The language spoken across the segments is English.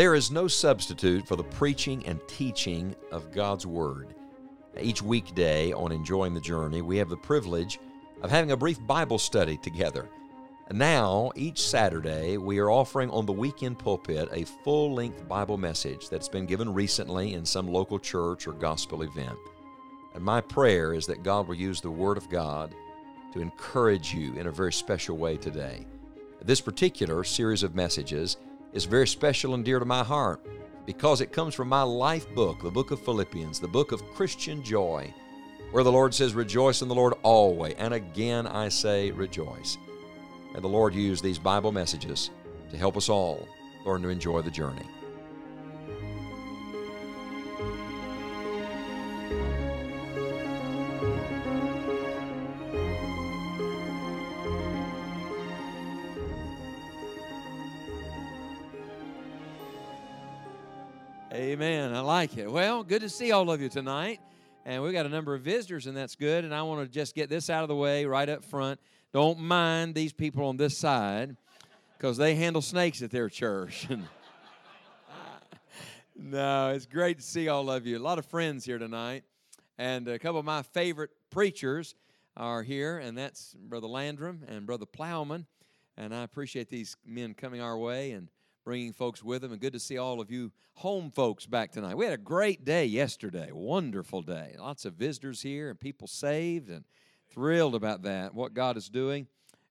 There is no substitute for the preaching and teaching of God's Word. Each weekday on Enjoying the Journey, we have the privilege of having a brief Bible study together. Now, each Saturday, we are offering on the weekend pulpit a full length Bible message that's been given recently in some local church or gospel event. And my prayer is that God will use the Word of God to encourage you in a very special way today. This particular series of messages is very special and dear to my heart because it comes from my life book, the book of Philippians, the book of Christian joy, where the Lord says, Rejoice in the Lord always. And again, I say, Rejoice. May the Lord use these Bible messages to help us all learn to enjoy the journey. Amen. I like it. Well, good to see all of you tonight. And we've got a number of visitors, and that's good. And I want to just get this out of the way right up front. Don't mind these people on this side because they handle snakes at their church. no, it's great to see all of you. A lot of friends here tonight. And a couple of my favorite preachers are here, and that's Brother Landrum and Brother Plowman. And I appreciate these men coming our way and bringing folks with them. And good to see all of you home folks back tonight. We had a great day yesterday, wonderful day. Lots of visitors here and people saved, and thrilled about that, what God is doing.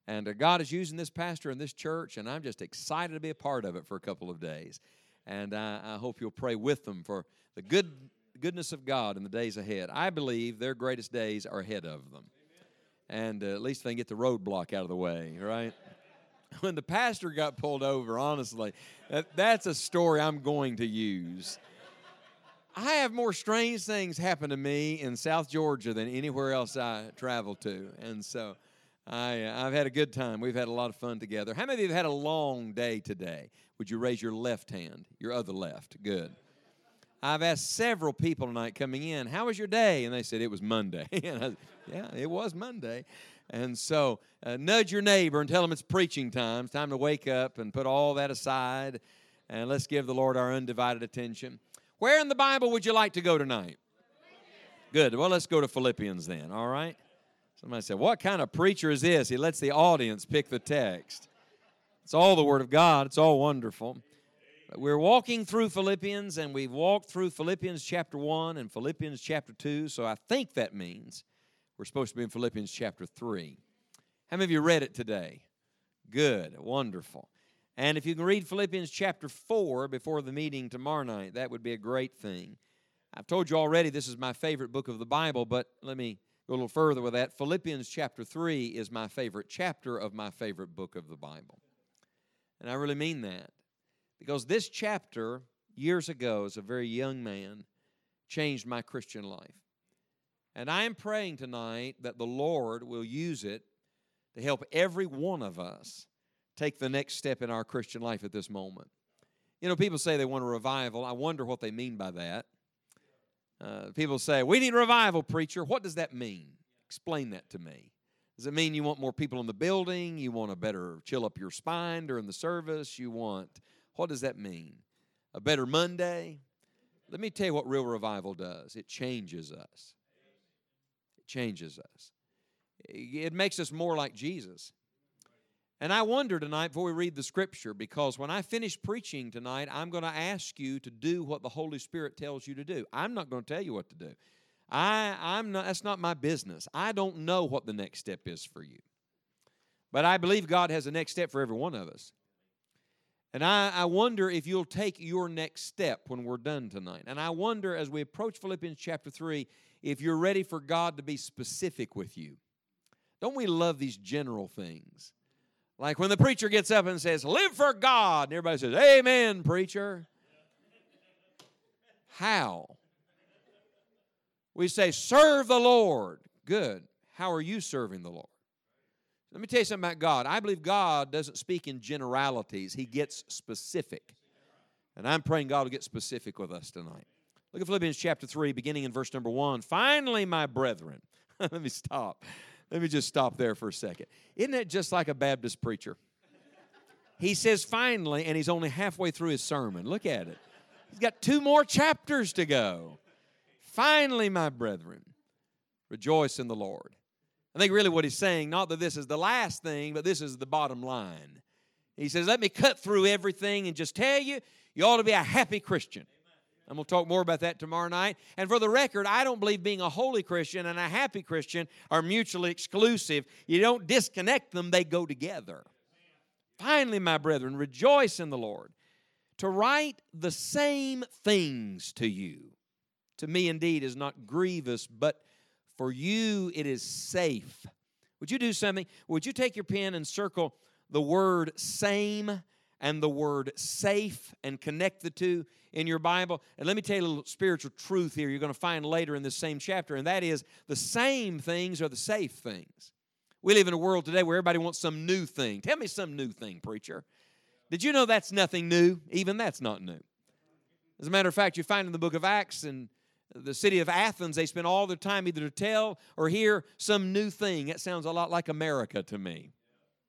And uh, God is using this pastor and this church, and I'm just excited to be a part of it for a couple of days. And I, I hope you'll pray with them for the good goodness of God in the days ahead. I believe their greatest days are ahead of them. And uh, at least they can get the roadblock out of the way, right? when the pastor got pulled over, honestly, that, that's a story I'm going to use. I have more strange things happen to me in South Georgia than anywhere else I travel to. And so I, uh, I've had a good time. We've had a lot of fun together. How many of you have had a long day today? Would you raise your left hand, your other left? Good. I've asked several people tonight coming in, How was your day? And they said it was Monday. I, yeah, it was Monday. And so, uh, nudge your neighbor and tell him it's preaching time. It's time to wake up and put all that aside, and let's give the Lord our undivided attention. Where in the Bible would you like to go tonight? Good. Well, let's go to Philippians then, all right? Somebody said, What kind of preacher is this? He lets the audience pick the text. It's all the Word of God, it's all wonderful. We're walking through Philippians, and we've walked through Philippians chapter 1 and Philippians chapter 2, so I think that means we're supposed to be in Philippians chapter 3. How many of you read it today? Good, wonderful. And if you can read Philippians chapter 4 before the meeting tomorrow night, that would be a great thing. I've told you already this is my favorite book of the Bible, but let me go a little further with that. Philippians chapter 3 is my favorite chapter of my favorite book of the Bible. And I really mean that. Because this chapter, years ago, as a very young man, changed my Christian life. And I am praying tonight that the Lord will use it to help every one of us take the next step in our Christian life at this moment. You know, people say they want a revival. I wonder what they mean by that. Uh, people say, We need revival, preacher. What does that mean? Explain that to me. Does it mean you want more people in the building? You want a better chill up your spine during the service? You want, what does that mean? A better Monday? Let me tell you what real revival does it changes us It changes us. It makes us more like Jesus. And I wonder tonight before we read the scripture, because when I finish preaching tonight, I'm going to ask you to do what the Holy Spirit tells you to do. I'm not going to tell you what to do. I, I'm not, that's not my business. I don't know what the next step is for you. But I believe God has a next step for every one of us. And I, I wonder if you'll take your next step when we're done tonight. And I wonder as we approach Philippians chapter 3 if you're ready for God to be specific with you. Don't we love these general things? Like when the preacher gets up and says, Live for God, and everybody says, Amen, preacher. How? We say, Serve the Lord. Good. How are you serving the Lord? Let me tell you something about God. I believe God doesn't speak in generalities, He gets specific. And I'm praying God will get specific with us tonight. Look at Philippians chapter 3, beginning in verse number 1. Finally, my brethren. Let me stop. Let me just stop there for a second. Isn't that just like a Baptist preacher? He says finally, and he's only halfway through his sermon. Look at it. He's got two more chapters to go. Finally, my brethren, rejoice in the Lord. I think really what he's saying, not that this is the last thing, but this is the bottom line. He says, Let me cut through everything and just tell you, you ought to be a happy Christian. Going to talk more about that tomorrow night. And for the record, I don't believe being a holy Christian and a happy Christian are mutually exclusive. You don't disconnect them, they go together. Finally, my brethren, rejoice in the Lord. To write the same things to you, to me indeed, is not grievous, but for you it is safe. Would you do something? Would you take your pen and circle the word same and the word safe and connect the two in your Bible. And let me tell you a little spiritual truth here you're going to find later in this same chapter, and that is the same things are the safe things. We live in a world today where everybody wants some new thing. Tell me some new thing, preacher. Did you know that's nothing new? Even that's not new. As a matter of fact, you find in the book of Acts and the city of Athens, they spend all their time either to tell or hear some new thing. That sounds a lot like America to me.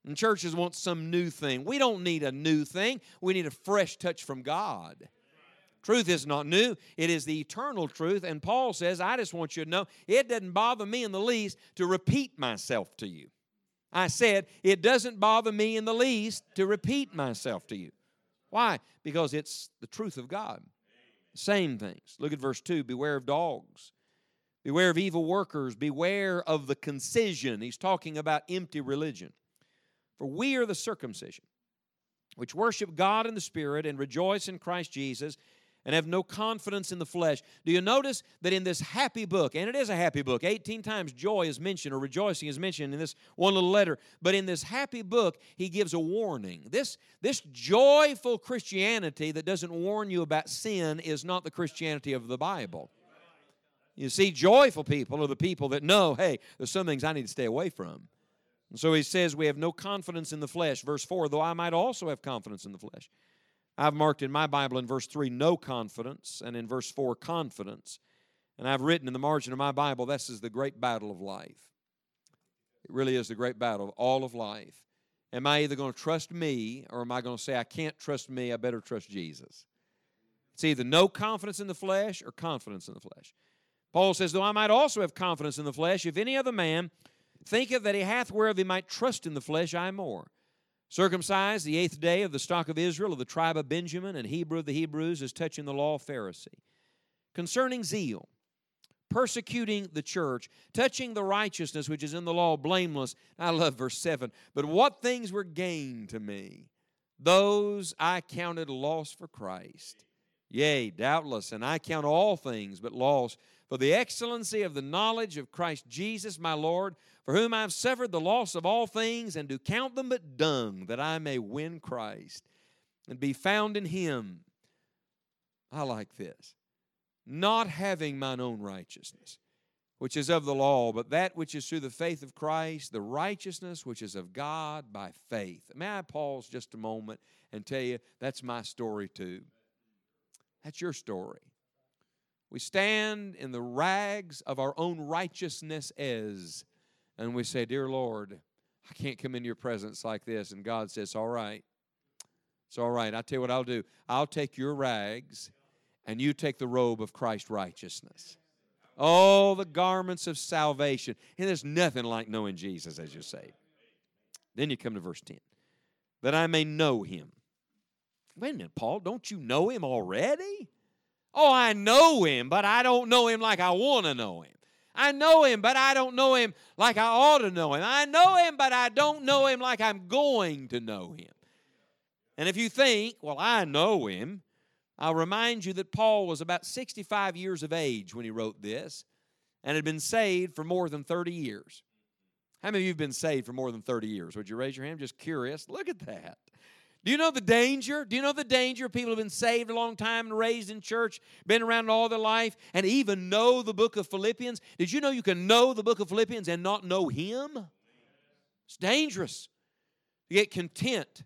And churches want some new thing. We don't need a new thing, we need a fresh touch from God. Truth is not new, it is the eternal truth. And Paul says, I just want you to know it doesn't bother me in the least to repeat myself to you. I said, it doesn't bother me in the least to repeat myself to you. Why? Because it's the truth of God. Same things. Look at verse 2 Beware of dogs. Beware of evil workers. Beware of the concision. He's talking about empty religion. For we are the circumcision, which worship God in the Spirit and rejoice in Christ Jesus and have no confidence in the flesh. Do you notice that in this happy book, and it is a happy book, 18 times joy is mentioned or rejoicing is mentioned in this one little letter, but in this happy book, he gives a warning. This, this joyful Christianity that doesn't warn you about sin is not the Christianity of the Bible. You see, joyful people are the people that know, hey, there's some things I need to stay away from. And so he says, We have no confidence in the flesh. Verse 4, though I might also have confidence in the flesh. I've marked in my Bible in verse 3, no confidence, and in verse 4, confidence. And I've written in the margin of my Bible, this is the great battle of life. It really is the great battle of all of life. Am I either going to trust me or am I going to say, I can't trust me, I better trust Jesus? It's either no confidence in the flesh or confidence in the flesh. Paul says, Though I might also have confidence in the flesh, if any other man thinketh that he hath whereof he might trust in the flesh, I more. Circumcised the eighth day of the stock of Israel, of the tribe of Benjamin, and Hebrew of the Hebrews, as touching the law of Pharisee. Concerning zeal, persecuting the church, touching the righteousness which is in the law, blameless. I love verse 7. But what things were gained to me, those I counted loss for Christ. Yea, doubtless, and I count all things but loss for the excellency of the knowledge of Christ Jesus my Lord, for whom I have suffered the loss of all things, and do count them but dung, that I may win Christ and be found in him. I like this. Not having mine own righteousness, which is of the law, but that which is through the faith of Christ, the righteousness which is of God by faith. May I pause just a moment and tell you that's my story too. That's your story. We stand in the rags of our own righteousness as, and we say, Dear Lord, I can't come into your presence like this. And God says, All right. It's all right. I'll tell you what I'll do. I'll take your rags and you take the robe of Christ's righteousness. All the garments of salvation. And there's nothing like knowing Jesus as you say. Then you come to verse 10. That I may know him. Wait a minute, Paul, don't you know him already? Oh, I know him, but I don't know him like I want to know him. I know him, but I don't know him like I ought to know him. I know him, but I don't know him like I'm going to know him. And if you think, well, I know him, I'll remind you that Paul was about 65 years of age when he wrote this and had been saved for more than 30 years. How many of you have been saved for more than 30 years? Would you raise your hand? Just curious. Look at that. Do you know the danger? Do you know the danger? People have been saved a long time and raised in church, been around all their life, and even know the book of Philippians. Did you know you can know the book of Philippians and not know Him? It's dangerous to get content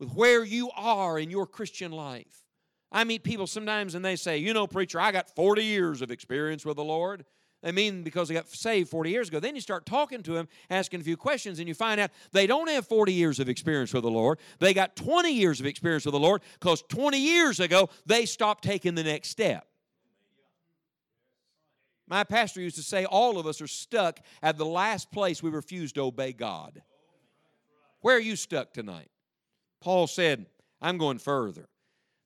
with where you are in your Christian life. I meet people sometimes and they say, You know, preacher, I got 40 years of experience with the Lord. They mean because they got saved 40 years ago. Then you start talking to them, asking a few questions, and you find out they don't have 40 years of experience with the Lord. They got 20 years of experience with the Lord because 20 years ago they stopped taking the next step. My pastor used to say all of us are stuck at the last place we refuse to obey God. Where are you stuck tonight? Paul said, I'm going further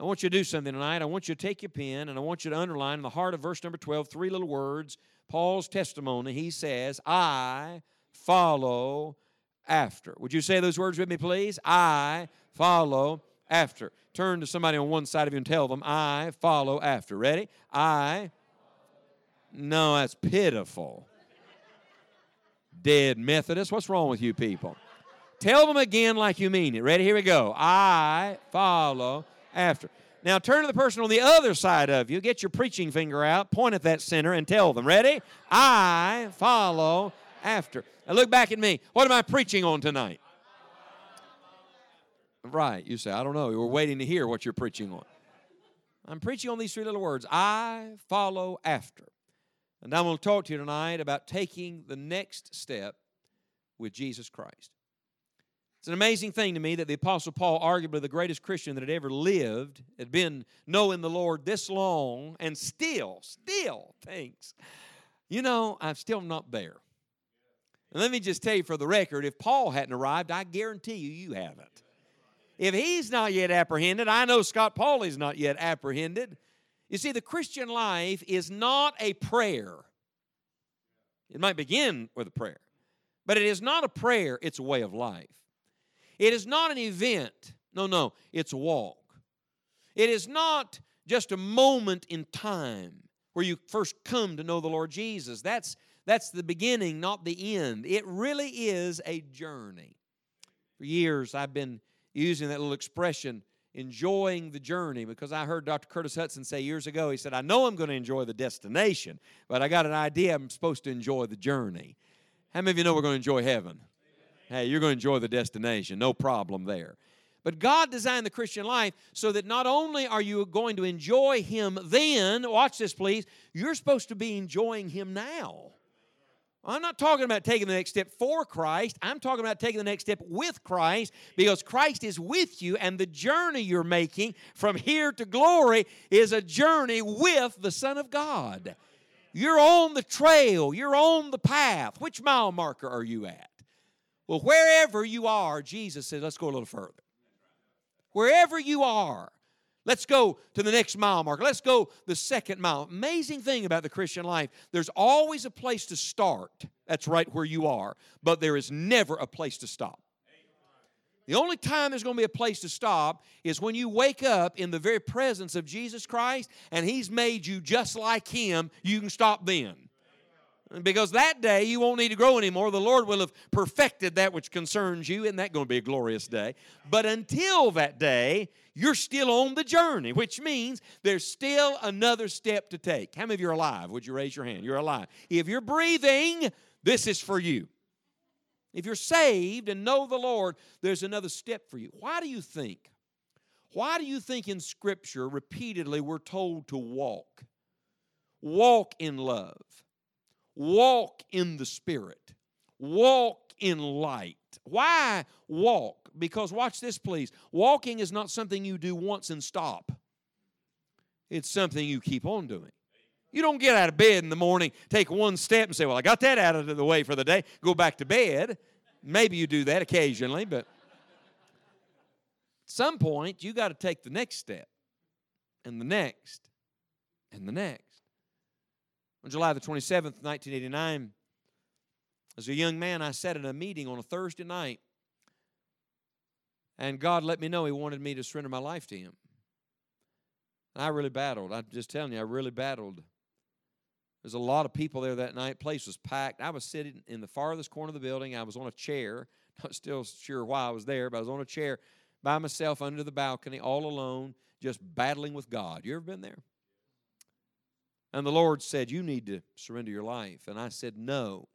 I want you to do something tonight. I want you to take your pen and I want you to underline in the heart of verse number 12 three little words. Paul's testimony. He says, I follow after. Would you say those words with me, please? I follow after. Turn to somebody on one side of you and tell them, I follow after. Ready? I. No, that's pitiful. Dead Methodist. What's wrong with you people? Tell them again like you mean it. Ready? Here we go. I follow after. Now turn to the person on the other side of you, get your preaching finger out, point at that sinner, and tell them, Ready? I follow after. Now look back at me. What am I preaching on tonight? Right. You say, I don't know. We're waiting to hear what you're preaching on. I'm preaching on these three little words I follow after. And I'm going to talk to you tonight about taking the next step with Jesus Christ. It's an amazing thing to me that the Apostle Paul, arguably the greatest Christian that had ever lived, had been knowing the Lord this long and still, still thinks, you know, I'm still not there. And let me just tell you for the record if Paul hadn't arrived, I guarantee you, you haven't. If he's not yet apprehended, I know Scott Pauley's not yet apprehended. You see, the Christian life is not a prayer. It might begin with a prayer, but it is not a prayer, it's a way of life. It is not an event. No, no, it's a walk. It is not just a moment in time where you first come to know the Lord Jesus. That's that's the beginning, not the end. It really is a journey. For years I've been using that little expression enjoying the journey because I heard Dr. Curtis Hutson say years ago, he said, I know I'm going to enjoy the destination, but I got an idea I'm supposed to enjoy the journey. How many of you know we're going to enjoy heaven? Hey, you're going to enjoy the destination. No problem there. But God designed the Christian life so that not only are you going to enjoy Him then, watch this please, you're supposed to be enjoying Him now. I'm not talking about taking the next step for Christ. I'm talking about taking the next step with Christ because Christ is with you, and the journey you're making from here to glory is a journey with the Son of God. You're on the trail, you're on the path. Which mile marker are you at? Well, wherever you are, Jesus said, let's go a little further. Wherever you are, let's go to the next mile marker. Let's go the second mile. Amazing thing about the Christian life, there's always a place to start. That's right where you are, but there is never a place to stop. The only time there's going to be a place to stop is when you wake up in the very presence of Jesus Christ and He's made you just like Him. You can stop then. Because that day you won't need to grow anymore. The Lord will have perfected that which concerns you. Isn't that going to be a glorious day? But until that day, you're still on the journey, which means there's still another step to take. How many of you are alive? Would you raise your hand? You're alive. If you're breathing, this is for you. If you're saved and know the Lord, there's another step for you. Why do you think? Why do you think in Scripture repeatedly we're told to walk? Walk in love walk in the Spirit, walk in light. Why walk? Because watch this, please. Walking is not something you do once and stop, it's something you keep on doing. You don't get out of bed in the morning, take one step, and say, Well, I got that out of the way for the day, go back to bed. Maybe you do that occasionally, but at some point, you got to take the next step, and the next, and the next. On July the 27th, 1989, as a young man, I sat in a meeting on a Thursday night, and God let me know He wanted me to surrender my life to Him. And I really battled. I'm just telling you, I really battled. There's a lot of people there that night. Place was packed. I was sitting in the farthest corner of the building. I was on a chair Not still sure why I was there, but I was on a chair by myself under the balcony, all alone, just battling with God. You ever been there? And the Lord said, You need to surrender your life. And I said, No.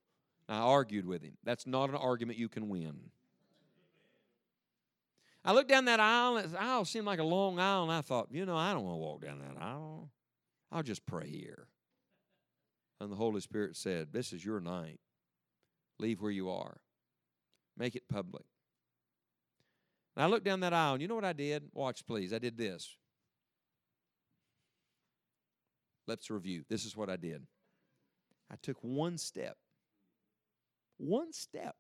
I argued with him. That's not an argument you can win. I looked down that aisle, and the aisle seemed like a long aisle, and I thought, you know, I don't want to walk down that aisle. I'll just pray here. And the Holy Spirit said, This is your night. Leave where you are, make it public. And I looked down that aisle, and you know what I did? Watch, please. I did this. Let's review. This is what I did. I took one step. One step.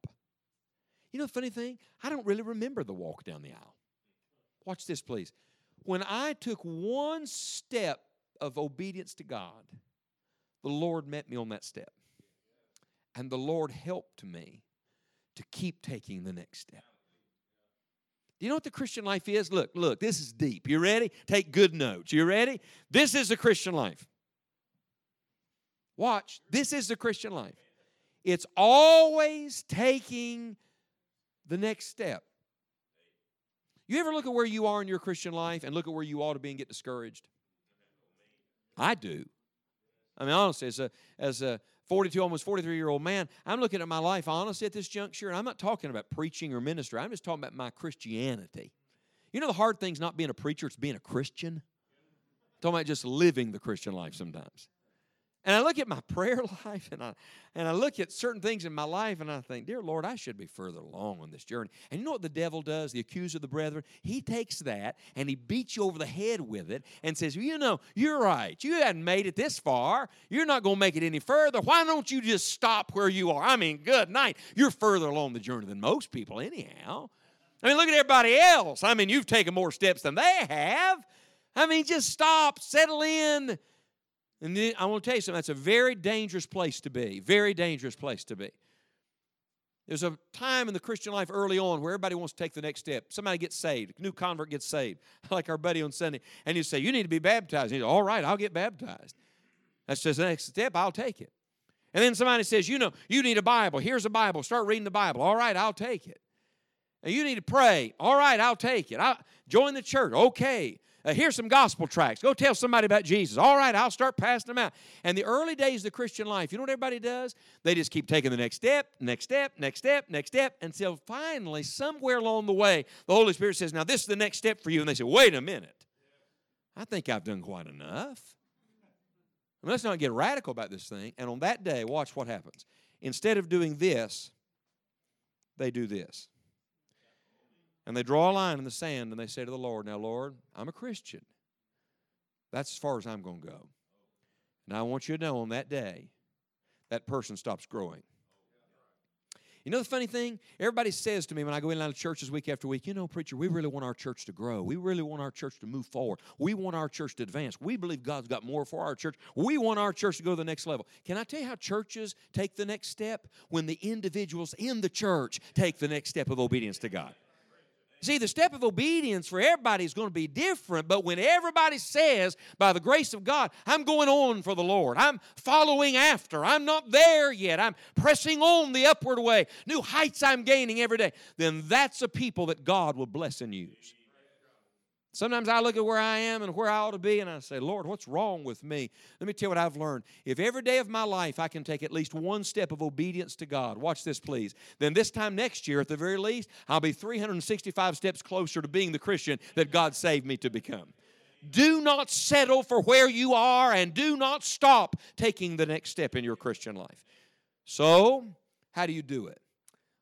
You know the funny thing? I don't really remember the walk down the aisle. Watch this, please. When I took one step of obedience to God, the Lord met me on that step. And the Lord helped me to keep taking the next step. Do you know what the Christian life is? Look, look, this is deep. You ready? Take good notes. You ready? This is the Christian life. Watch, this is the Christian life. It's always taking the next step. You ever look at where you are in your Christian life and look at where you ought to be and get discouraged? I do. I mean, honestly, as a, as a 42, almost 43 year old man, I'm looking at my life honestly at this juncture, and I'm not talking about preaching or ministry. I'm just talking about my Christianity. You know, the hard thing's not being a preacher, it's being a Christian. I'm talking about just living the Christian life sometimes. And I look at my prayer life and I and I look at certain things in my life and I think, dear Lord, I should be further along on this journey. And you know what the devil does, the accuser of the brethren? He takes that and he beats you over the head with it and says, well, you know, you're right. You hadn't made it this far. You're not going to make it any further. Why don't you just stop where you are? I mean, good night. You're further along the journey than most people, anyhow. I mean, look at everybody else. I mean, you've taken more steps than they have. I mean, just stop, settle in and then I want to tell you something, that's a very dangerous place to be. Very dangerous place to be. There's a time in the Christian life early on where everybody wants to take the next step. Somebody gets saved, a new convert gets saved, like our buddy on Sunday, and you say, You need to be baptized. And he's All right, I'll get baptized. That's just the next step, I'll take it. And then somebody says, You know, you need a Bible. Here's a Bible. Start reading the Bible. All right, I'll take it. And you need to pray. All right, I'll take it. I'll join the church. Okay. Uh, here's some gospel tracts. Go tell somebody about Jesus. All right, I'll start passing them out. And the early days of the Christian life, you know what everybody does? They just keep taking the next step, next step, next step, next step, until finally, somewhere along the way, the Holy Spirit says, Now, this is the next step for you. And they say, Wait a minute. I think I've done quite enough. Let's not get radical about this thing. And on that day, watch what happens. Instead of doing this, they do this. And they draw a line in the sand and they say to the Lord, Now, Lord, I'm a Christian. That's as far as I'm going to go. And I want you to know on that day, that person stops growing. You know the funny thing? Everybody says to me when I go in and out of churches week after week, you know, preacher, we really want our church to grow. We really want our church to move forward. We want our church to advance. We believe God's got more for our church. We want our church to go to the next level. Can I tell you how churches take the next step? When the individuals in the church take the next step of obedience to God. See, the step of obedience for everybody is going to be different, but when everybody says, by the grace of God, I'm going on for the Lord, I'm following after, I'm not there yet, I'm pressing on the upward way, new heights I'm gaining every day, then that's a people that God will bless and use. Sometimes I look at where I am and where I ought to be, and I say, Lord, what's wrong with me? Let me tell you what I've learned. If every day of my life I can take at least one step of obedience to God, watch this, please, then this time next year, at the very least, I'll be 365 steps closer to being the Christian that God saved me to become. Do not settle for where you are, and do not stop taking the next step in your Christian life. So, how do you do it?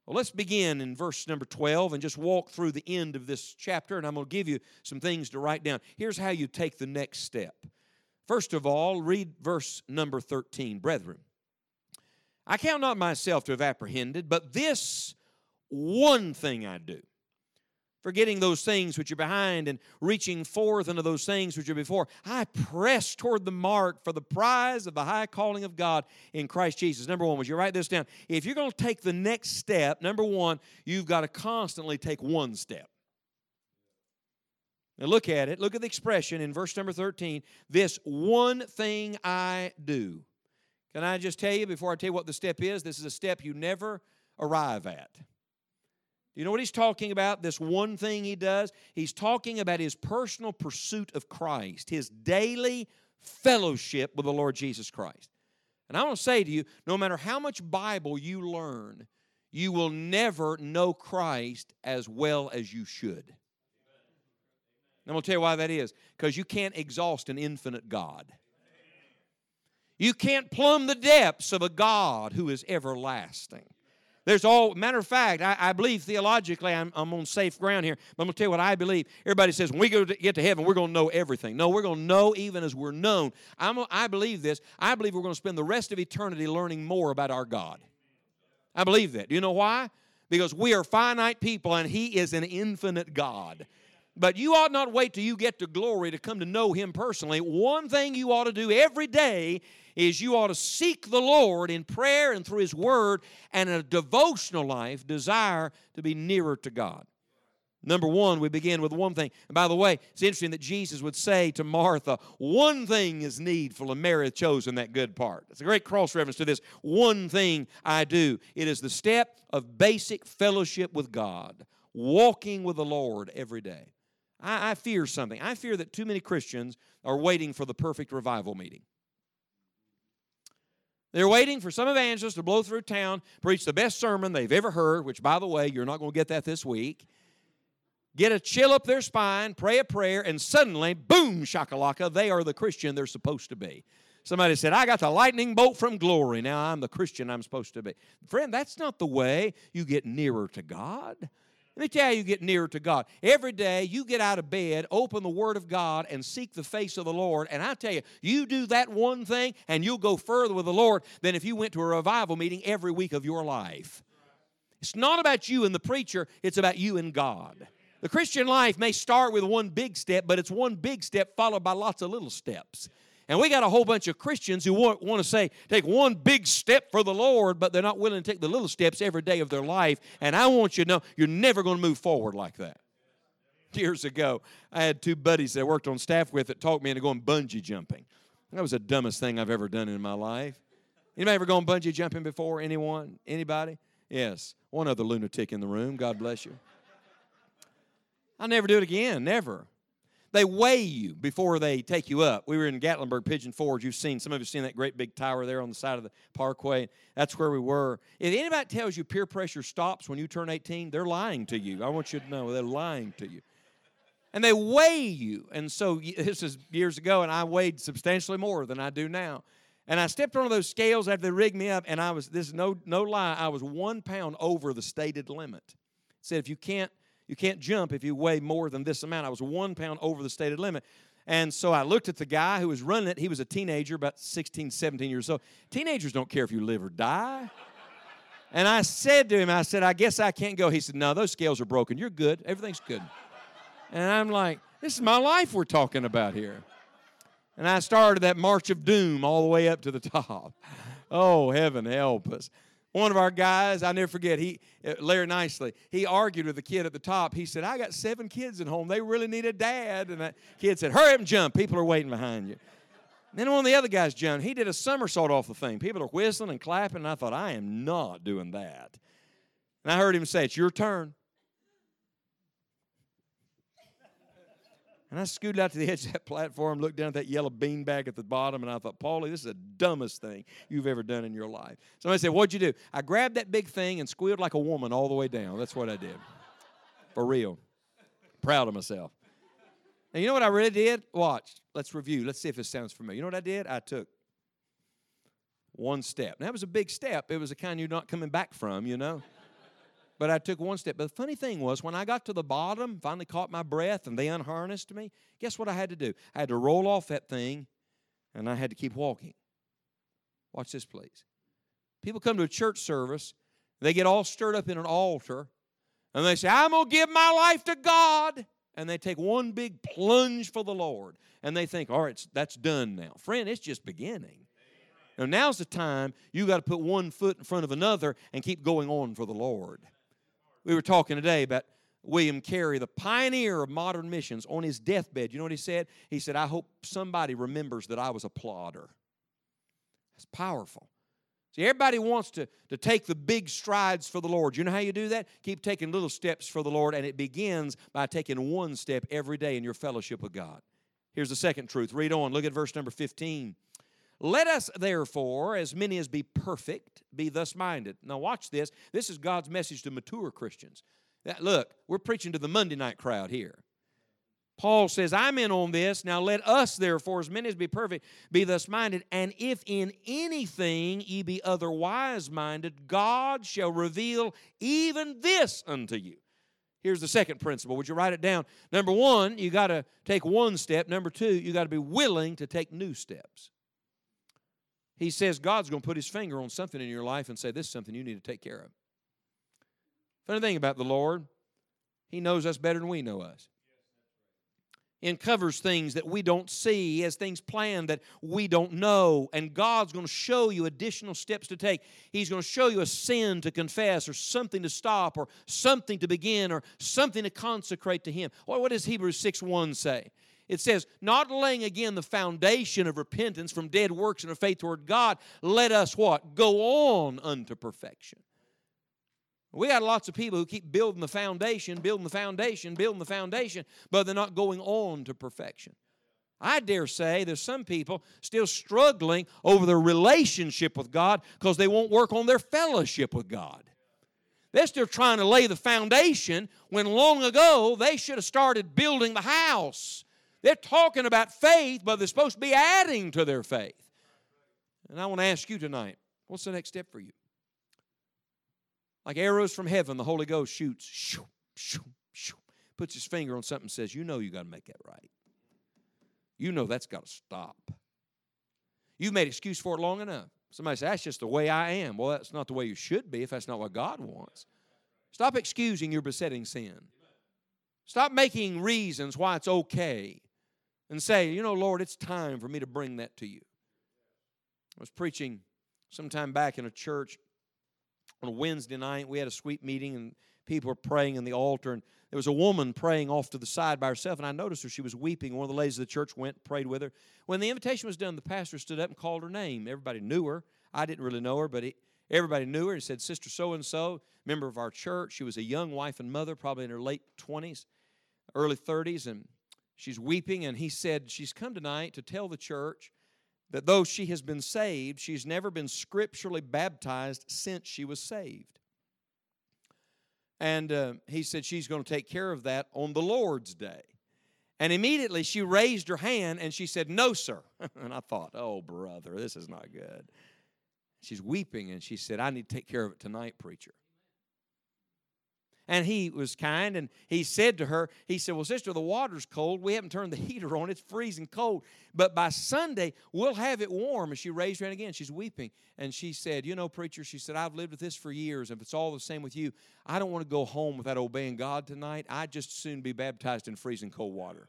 Well, let's begin in verse number 12 and just walk through the end of this chapter, and I'm going to give you some things to write down. Here's how you take the next step. First of all, read verse number 13. Brethren, I count not myself to have apprehended, but this one thing I do forgetting those things which are behind and reaching forth unto those things which are before. I press toward the mark for the prize of the high calling of God in Christ Jesus. Number one, would you write this down? If you're going to take the next step, number one, you've got to constantly take one step. Now look at it. Look at the expression in verse number 13. This one thing I do. Can I just tell you before I tell you what the step is? This is a step you never arrive at. Do you know what he's talking about? This one thing he does? He's talking about his personal pursuit of Christ, his daily fellowship with the Lord Jesus Christ. And I want to say to you no matter how much Bible you learn, you will never know Christ as well as you should. I'm going to tell you why that is. Because you can't exhaust an infinite God. You can't plumb the depths of a God who is everlasting. There's all, matter of fact, I, I believe theologically I'm, I'm, on safe ground here, but I'm going to tell you what I believe. Everybody says when we go to get to heaven, we're going to know everything. No, we're going to know even as we're known. I'm, I believe this. I believe we're going to spend the rest of eternity learning more about our God. I believe that. Do you know why? Because we are finite people and He is an infinite God. But you ought not wait till you get to glory to come to know Him personally. One thing you ought to do every day is you ought to seek the Lord in prayer and through His Word and a devotional life, desire to be nearer to God. Number one, we begin with one thing. And by the way, it's interesting that Jesus would say to Martha, One thing is needful, and Mary hath chosen that good part. It's a great cross reference to this. One thing I do. It is the step of basic fellowship with God, walking with the Lord every day. I, I fear something. I fear that too many Christians are waiting for the perfect revival meeting. They're waiting for some evangelist to blow through town, preach the best sermon they've ever heard, which, by the way, you're not going to get that this week. Get a chill up their spine, pray a prayer, and suddenly, boom, shakalaka, they are the Christian they're supposed to be. Somebody said, I got the lightning bolt from glory. Now I'm the Christian I'm supposed to be. Friend, that's not the way you get nearer to God. Let me tell you, you get nearer to God. Every day you get out of bed, open the Word of God, and seek the face of the Lord. And I tell you, you do that one thing, and you'll go further with the Lord than if you went to a revival meeting every week of your life. It's not about you and the preacher, it's about you and God. The Christian life may start with one big step, but it's one big step followed by lots of little steps. And we got a whole bunch of Christians who want, want to say, take one big step for the Lord, but they're not willing to take the little steps every day of their life. And I want you to know you're never going to move forward like that. Years ago, I had two buddies that I worked on staff with that talked me into going bungee jumping. That was the dumbest thing I've ever done in my life. Anybody ever gone bungee jumping before? Anyone? Anybody? Yes. One other lunatic in the room. God bless you. I'll never do it again. Never. They weigh you before they take you up. We were in Gatlinburg Pigeon Forge. You've seen, some of you seen that great big tower there on the side of the parkway. That's where we were. If anybody tells you peer pressure stops when you turn 18, they're lying to you. I want you to know they're lying to you. And they weigh you. And so this is years ago, and I weighed substantially more than I do now. And I stepped on those scales after they rigged me up, and I was, this is no, no lie, I was one pound over the stated limit. It said if you can't you can't jump if you weigh more than this amount. I was one pound over the stated limit. And so I looked at the guy who was running it. He was a teenager, about 16, 17 years old. Teenagers don't care if you live or die. And I said to him, I said, I guess I can't go. He said, No, those scales are broken. You're good. Everything's good. And I'm like, This is my life we're talking about here. And I started that march of doom all the way up to the top. Oh, heaven help us. One of our guys, I never forget, he uh, Larry Nicely, he argued with the kid at the top. He said, I got seven kids at home. They really need a dad. And that kid said, Hurry up and jump. People are waiting behind you. then one of the other guys jumped. He did a somersault off the thing. People are whistling and clapping. And I thought, I am not doing that. And I heard him say, It's your turn. And I scooted out to the edge of that platform, looked down at that yellow beanbag at the bottom, and I thought, Pauley, this is the dumbest thing you've ever done in your life. Somebody said, What'd you do? I grabbed that big thing and squealed like a woman all the way down. That's what I did. For real. Proud of myself. And you know what I really did? Watch. Let's review. Let's see if it sounds familiar. You know what I did? I took one step. And that was a big step. It was a kind you're not coming back from, you know. But I took one step. But the funny thing was, when I got to the bottom, finally caught my breath, and they unharnessed me, guess what I had to do? I had to roll off that thing, and I had to keep walking. Watch this, please. People come to a church service, they get all stirred up in an altar, and they say, I'm going to give my life to God. And they take one big plunge for the Lord, and they think, all right, that's done now. Friend, it's just beginning. Now, now's the time you got to put one foot in front of another and keep going on for the Lord. We were talking today about William Carey, the pioneer of modern missions, on his deathbed. You know what he said? He said, I hope somebody remembers that I was a plodder. That's powerful. See, everybody wants to, to take the big strides for the Lord. You know how you do that? Keep taking little steps for the Lord, and it begins by taking one step every day in your fellowship with God. Here's the second truth. Read on. Look at verse number 15. Let us therefore, as many as be perfect, be thus minded. Now, watch this. This is God's message to mature Christians. Look, we're preaching to the Monday night crowd here. Paul says, I'm in on this. Now let us, therefore, as many as be perfect, be thus minded. And if in anything ye be otherwise minded, God shall reveal even this unto you. Here's the second principle. Would you write it down? Number one, you got to take one step. Number two, you got to be willing to take new steps. He says God's going to put his finger on something in your life and say, This is something you need to take care of. Funny thing about the Lord, He knows us better than we know us and covers things that we don't see. He has things planned that we don't know. And God's going to show you additional steps to take. He's going to show you a sin to confess, or something to stop, or something to begin, or something to consecrate to Him. What does Hebrews 6 1 say? It says, not laying again the foundation of repentance from dead works and of faith toward God, let us what? Go on unto perfection. We got lots of people who keep building the foundation, building the foundation, building the foundation, but they're not going on to perfection. I dare say there's some people still struggling over their relationship with God because they won't work on their fellowship with God. They're still trying to lay the foundation when long ago they should have started building the house. They're talking about faith, but they're supposed to be adding to their faith. And I want to ask you tonight what's the next step for you? Like arrows from heaven, the Holy Ghost shoots, shoo, shoo, shoo, puts his finger on something and says, You know you got to make that right. You know that's got to stop. You've made excuse for it long enough. Somebody says, That's just the way I am. Well, that's not the way you should be if that's not what God wants. Stop excusing your besetting sin. Stop making reasons why it's okay and say, You know, Lord, it's time for me to bring that to you. I was preaching sometime back in a church on a Wednesday night. We had a sweet meeting and people were praying in the altar. And there was a woman praying off to the side by herself. And I noticed her. She was weeping. One of the ladies of the church went and prayed with her. When the invitation was done, the pastor stood up and called her name. Everybody knew her. I didn't really know her, but he, everybody knew her. He said, Sister so and so, member of our church. She was a young wife and mother, probably in her late 20s, early 30s. And she's weeping. And he said, She's come tonight to tell the church that though she has been saved, she's never been scripturally baptized since she was saved. And uh, he said she's going to take care of that on the Lord's day. And immediately she raised her hand and she said, No, sir. and I thought, Oh, brother, this is not good. She's weeping and she said, I need to take care of it tonight, preacher. And he was kind and he said to her, he said, Well, sister, the water's cold. We haven't turned the heater on. It's freezing cold. But by Sunday, we'll have it warm. And she raised her hand again. She's weeping. And she said, You know, preacher, she said, I've lived with this for years. If it's all the same with you, I don't want to go home without obeying God tonight. I'd just soon be baptized in freezing cold water.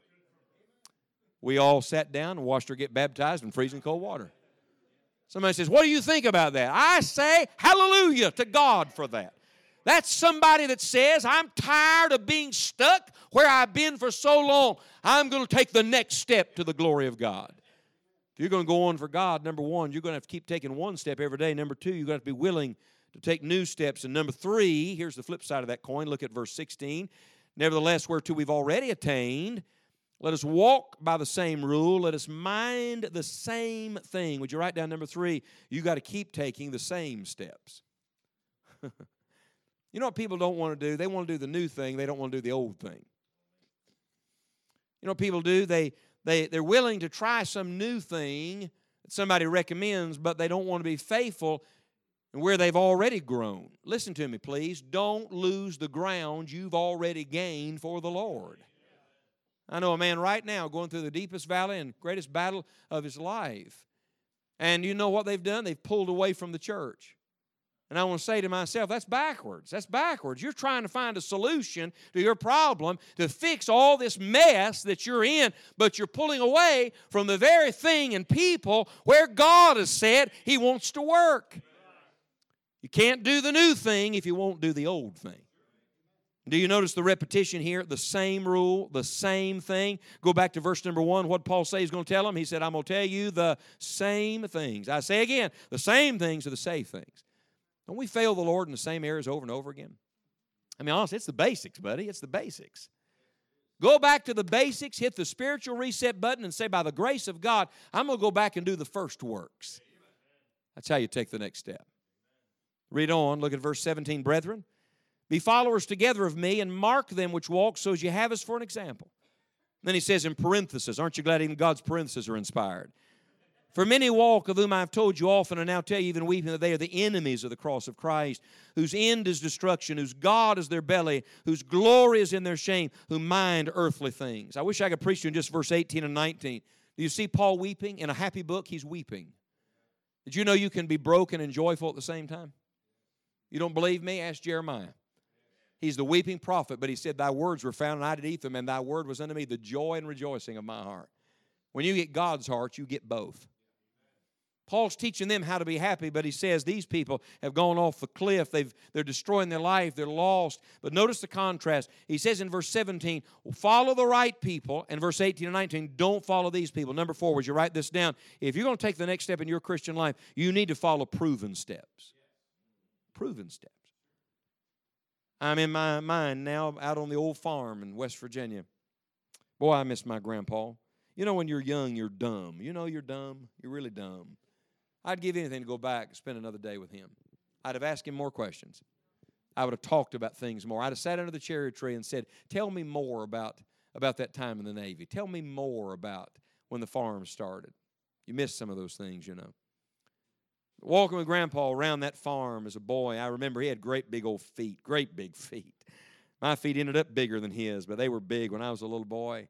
We all sat down and watched her get baptized in freezing cold water. Somebody says, What do you think about that? I say, Hallelujah to God for that. That's somebody that says, I'm tired of being stuck where I've been for so long. I'm going to take the next step to the glory of God. If you're going to go on for God, number one, you're going to have to keep taking one step every day. Number two, you're going to be willing to take new steps. And number three, here's the flip side of that coin. Look at verse 16. Nevertheless, whereto we've already attained, let us walk by the same rule. Let us mind the same thing. Would you write down number three? You got to keep taking the same steps. You know what people don't want to do? They want to do the new thing, they don't want to do the old thing. You know what people do? They, they, they're willing to try some new thing that somebody recommends, but they don't want to be faithful in where they've already grown. Listen to me, please. Don't lose the ground you've already gained for the Lord. I know a man right now going through the deepest valley and greatest battle of his life. And you know what they've done? They've pulled away from the church. And I want to say to myself, that's backwards. That's backwards. You're trying to find a solution to your problem to fix all this mess that you're in, but you're pulling away from the very thing and people where God has said He wants to work. You can't do the new thing if you won't do the old thing. Do you notice the repetition here? The same rule, the same thing. Go back to verse number one. What Paul says he's going to tell them? He said, I'm going to tell you the same things. I say again, the same things are the safe things. Don't we fail the Lord in the same areas over and over again? I mean, honestly, it's the basics, buddy. It's the basics. Go back to the basics, hit the spiritual reset button, and say, by the grace of God, I'm going to go back and do the first works. That's how you take the next step. Read on, look at verse 17. Brethren, be followers together of me and mark them which walk so as you have us for an example. Then he says in parenthesis, aren't you glad even God's parentheses are inspired? For many walk, of whom I have told you often, and now tell you even weeping, that they are the enemies of the cross of Christ, whose end is destruction, whose God is their belly, whose glory is in their shame, who mind earthly things. I wish I could preach you in just verse 18 and 19. Do you see Paul weeping? In a happy book, he's weeping. Did you know you can be broken and joyful at the same time? You don't believe me? Ask Jeremiah. He's the weeping prophet, but he said, Thy words were found, and I did eat them, and thy word was unto me the joy and rejoicing of my heart. When you get God's heart, you get both. Paul's teaching them how to be happy, but he says these people have gone off the cliff. They've, they're destroying their life. They're lost. But notice the contrast. He says in verse 17, follow the right people. And verse 18 and 19, don't follow these people. Number four, would you write this down? If you're going to take the next step in your Christian life, you need to follow proven steps. Proven steps. I'm in my mind now out on the old farm in West Virginia. Boy, I miss my grandpa. You know, when you're young, you're dumb. You know, you're dumb. You're really dumb. I'd give anything to go back and spend another day with him. I'd have asked him more questions. I would have talked about things more. I'd have sat under the cherry tree and said, Tell me more about, about that time in the Navy. Tell me more about when the farm started. You missed some of those things, you know. Walking with Grandpa around that farm as a boy, I remember he had great big old feet, great big feet. My feet ended up bigger than his, but they were big when I was a little boy.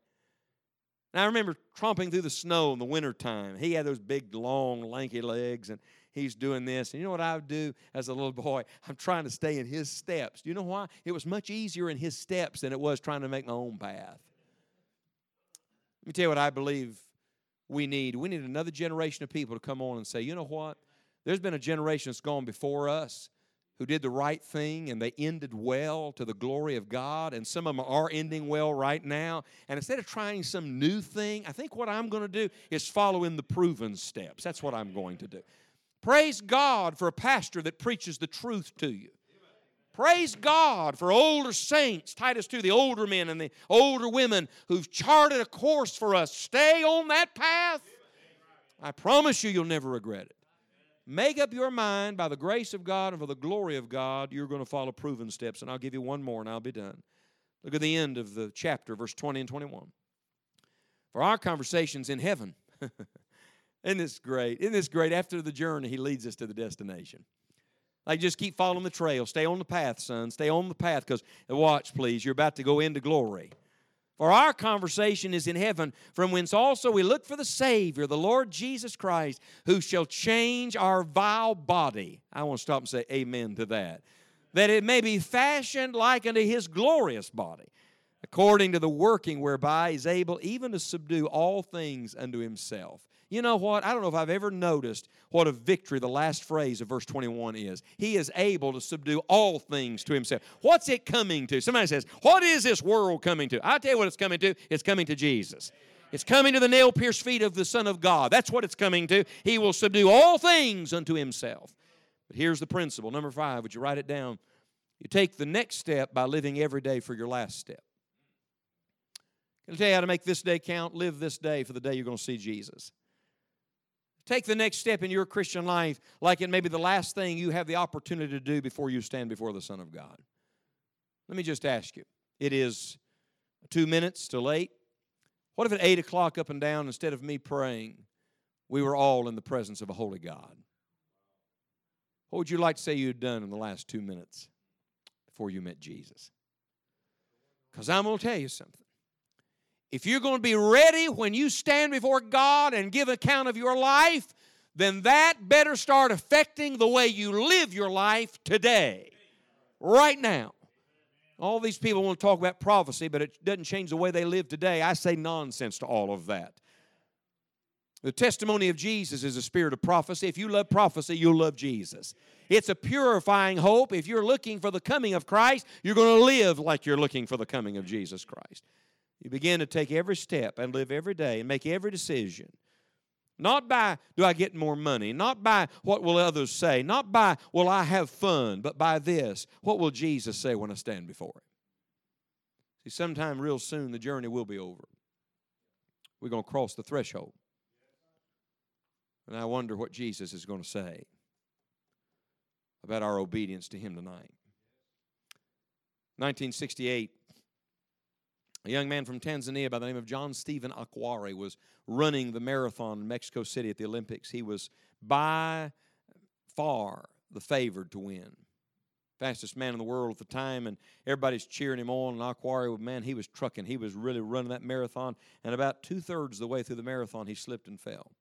And I remember tromping through the snow in the wintertime. He had those big, long, lanky legs, and he's doing this. And you know what I would do as a little boy? I'm trying to stay in his steps. Do you know why? It was much easier in his steps than it was trying to make my own path. Let me tell you what I believe we need. We need another generation of people to come on and say, you know what? There's been a generation that's gone before us who did the right thing and they ended well to the glory of God, and some of them are ending well right now. And instead of trying some new thing, I think what I'm going to do is follow in the proven steps. That's what I'm going to do. Praise God for a pastor that preaches the truth to you. Praise God for older saints, Titus 2, the older men and the older women who've charted a course for us. Stay on that path. I promise you, you'll never regret it. Make up your mind by the grace of God and for the glory of God, you're going to follow proven steps. And I'll give you one more and I'll be done. Look at the end of the chapter, verse 20 and 21. For our conversations in heaven. Isn't this great? Isn't this great? After the journey, he leads us to the destination. Like, just keep following the trail. Stay on the path, son. Stay on the path because, watch, please, you're about to go into glory. For our conversation is in heaven, from whence also we look for the Savior, the Lord Jesus Christ, who shall change our vile body. I want to stop and say amen to that. That it may be fashioned like unto his glorious body, according to the working whereby he's able even to subdue all things unto himself. You know what? I don't know if I've ever noticed what a victory the last phrase of verse 21 is. He is able to subdue all things to himself. What's it coming to? Somebody says, What is this world coming to? I'll tell you what it's coming to. It's coming to Jesus. It's coming to the nail pierced feet of the Son of God. That's what it's coming to. He will subdue all things unto himself. But here's the principle. Number five, would you write it down? You take the next step by living every day for your last step. Can I tell you how to make this day count? Live this day for the day you're going to see Jesus. Take the next step in your Christian life like it may be the last thing you have the opportunity to do before you stand before the Son of God. Let me just ask you it is two minutes till eight. What if at eight o'clock up and down, instead of me praying, we were all in the presence of a holy God? What would you like to say you had done in the last two minutes before you met Jesus? Because I'm going to tell you something. If you're going to be ready when you stand before God and give account of your life, then that better start affecting the way you live your life today, right now. All these people want to talk about prophecy, but it doesn't change the way they live today. I say nonsense to all of that. The testimony of Jesus is a spirit of prophecy. If you love prophecy, you'll love Jesus. It's a purifying hope. If you're looking for the coming of Christ, you're going to live like you're looking for the coming of Jesus Christ. You begin to take every step and live every day and make every decision. Not by do I get more money, not by what will others say, not by will I have fun, but by this what will Jesus say when I stand before Him? See, sometime real soon the journey will be over. We're going to cross the threshold. And I wonder what Jesus is going to say about our obedience to Him tonight. 1968, a young man from Tanzania by the name of John Stephen Akhwari was running the marathon in Mexico City at the Olympics. He was by far the favored to win. Fastest man in the world at the time, and everybody's cheering him on. And Akhwari, man, he was trucking. He was really running that marathon. And about two thirds of the way through the marathon, he slipped and fell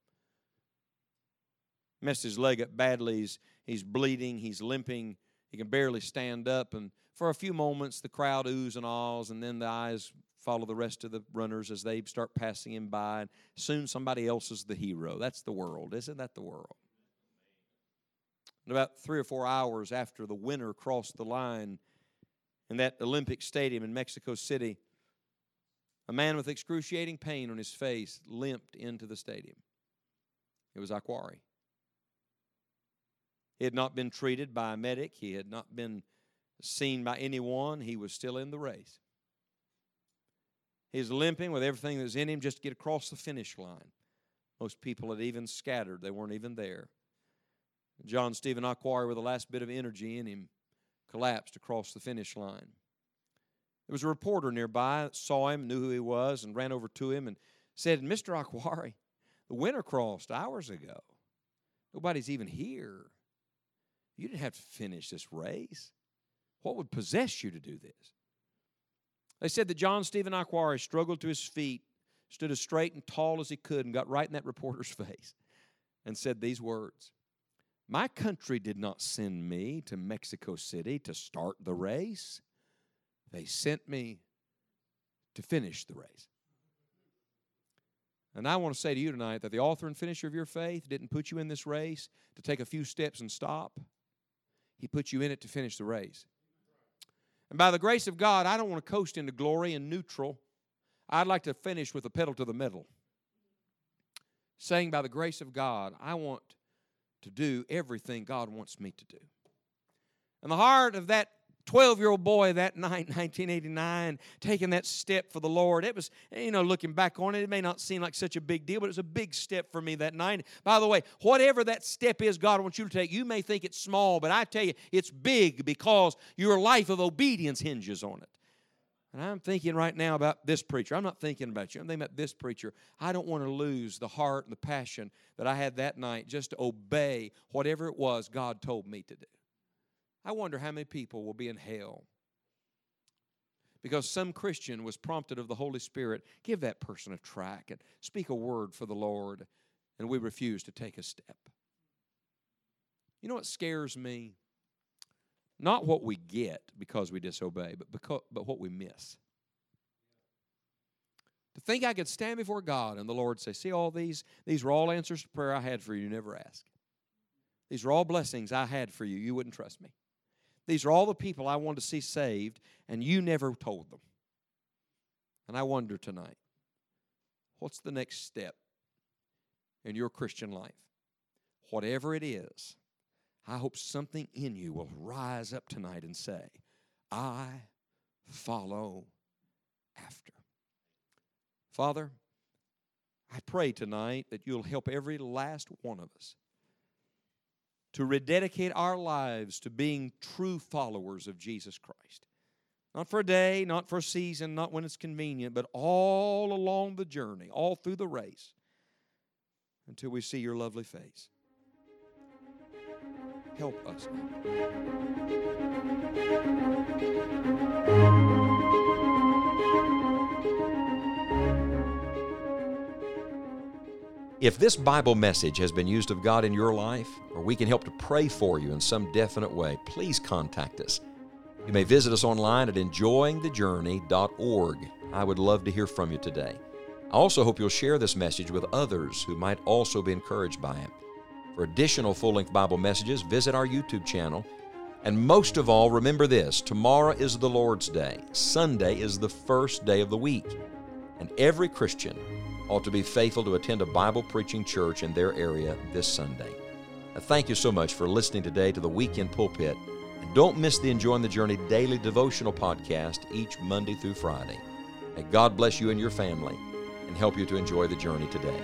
messed his leg up badly. He's, he's bleeding, he's limping, he can barely stand up. And for a few moments, the crowd oohs and ahs, and then the eyes follow the rest of the runners as they start passing him by. And soon somebody else is the hero. That's the world. Isn't that the world? And about three or four hours after the winner crossed the line in that Olympic stadium in Mexico City, a man with excruciating pain on his face limped into the stadium. It was Akhwari. He had not been treated by a medic, he had not been seen by anyone. He was still in the race. He's limping with everything that's in him just to get across the finish line. Most people had even scattered, they weren't even there. John Stephen Akhwari, with the last bit of energy in him, collapsed across the finish line. There was a reporter nearby saw him, knew who he was, and ran over to him and said, Mr. Akhwari, the winner crossed hours ago. Nobody's even here. You didn't have to finish this race. What would possess you to do this? They said that John Stephen Akhwari struggled to his feet, stood as straight and tall as he could, and got right in that reporter's face and said these words My country did not send me to Mexico City to start the race, they sent me to finish the race. And I want to say to you tonight that the author and finisher of your faith didn't put you in this race to take a few steps and stop. He put you in it to finish the race. And by the grace of God, I don't want to coast into glory and neutral. I'd like to finish with a pedal to the metal. Saying, by the grace of God, I want to do everything God wants me to do. And the heart of that 12 year old boy that night, 1989, taking that step for the Lord. It was, you know, looking back on it, it may not seem like such a big deal, but it was a big step for me that night. By the way, whatever that step is God wants you to take, you may think it's small, but I tell you, it's big because your life of obedience hinges on it. And I'm thinking right now about this preacher. I'm not thinking about you. I'm thinking about this preacher. I don't want to lose the heart and the passion that I had that night just to obey whatever it was God told me to do. I wonder how many people will be in hell because some Christian was prompted of the Holy Spirit, give that person a track and speak a word for the Lord, and we refuse to take a step. You know what scares me? Not what we get because we disobey, but, because, but what we miss. To think I could stand before God and the Lord say, See, all these, these were all answers to prayer I had for you, you never asked. These are all blessings I had for you, you wouldn't trust me. These are all the people I want to see saved, and you never told them. And I wonder tonight what's the next step in your Christian life? Whatever it is, I hope something in you will rise up tonight and say, I follow after. Father, I pray tonight that you'll help every last one of us to rededicate our lives to being true followers of Jesus Christ. Not for a day, not for a season, not when it's convenient, but all along the journey, all through the race, until we see your lovely face. Help us. If this Bible message has been used of God in your life, or we can help to pray for you in some definite way, please contact us. You may visit us online at enjoyingthejourney.org. I would love to hear from you today. I also hope you'll share this message with others who might also be encouraged by it. For additional full length Bible messages, visit our YouTube channel. And most of all, remember this tomorrow is the Lord's Day, Sunday is the first day of the week. And every Christian ought to be faithful to attend a Bible preaching church in their area this Sunday. Thank you so much for listening today to the Weekend Pulpit. And don't miss the Enjoying the Journey daily devotional podcast each Monday through Friday. May God bless you and your family and help you to enjoy the journey today.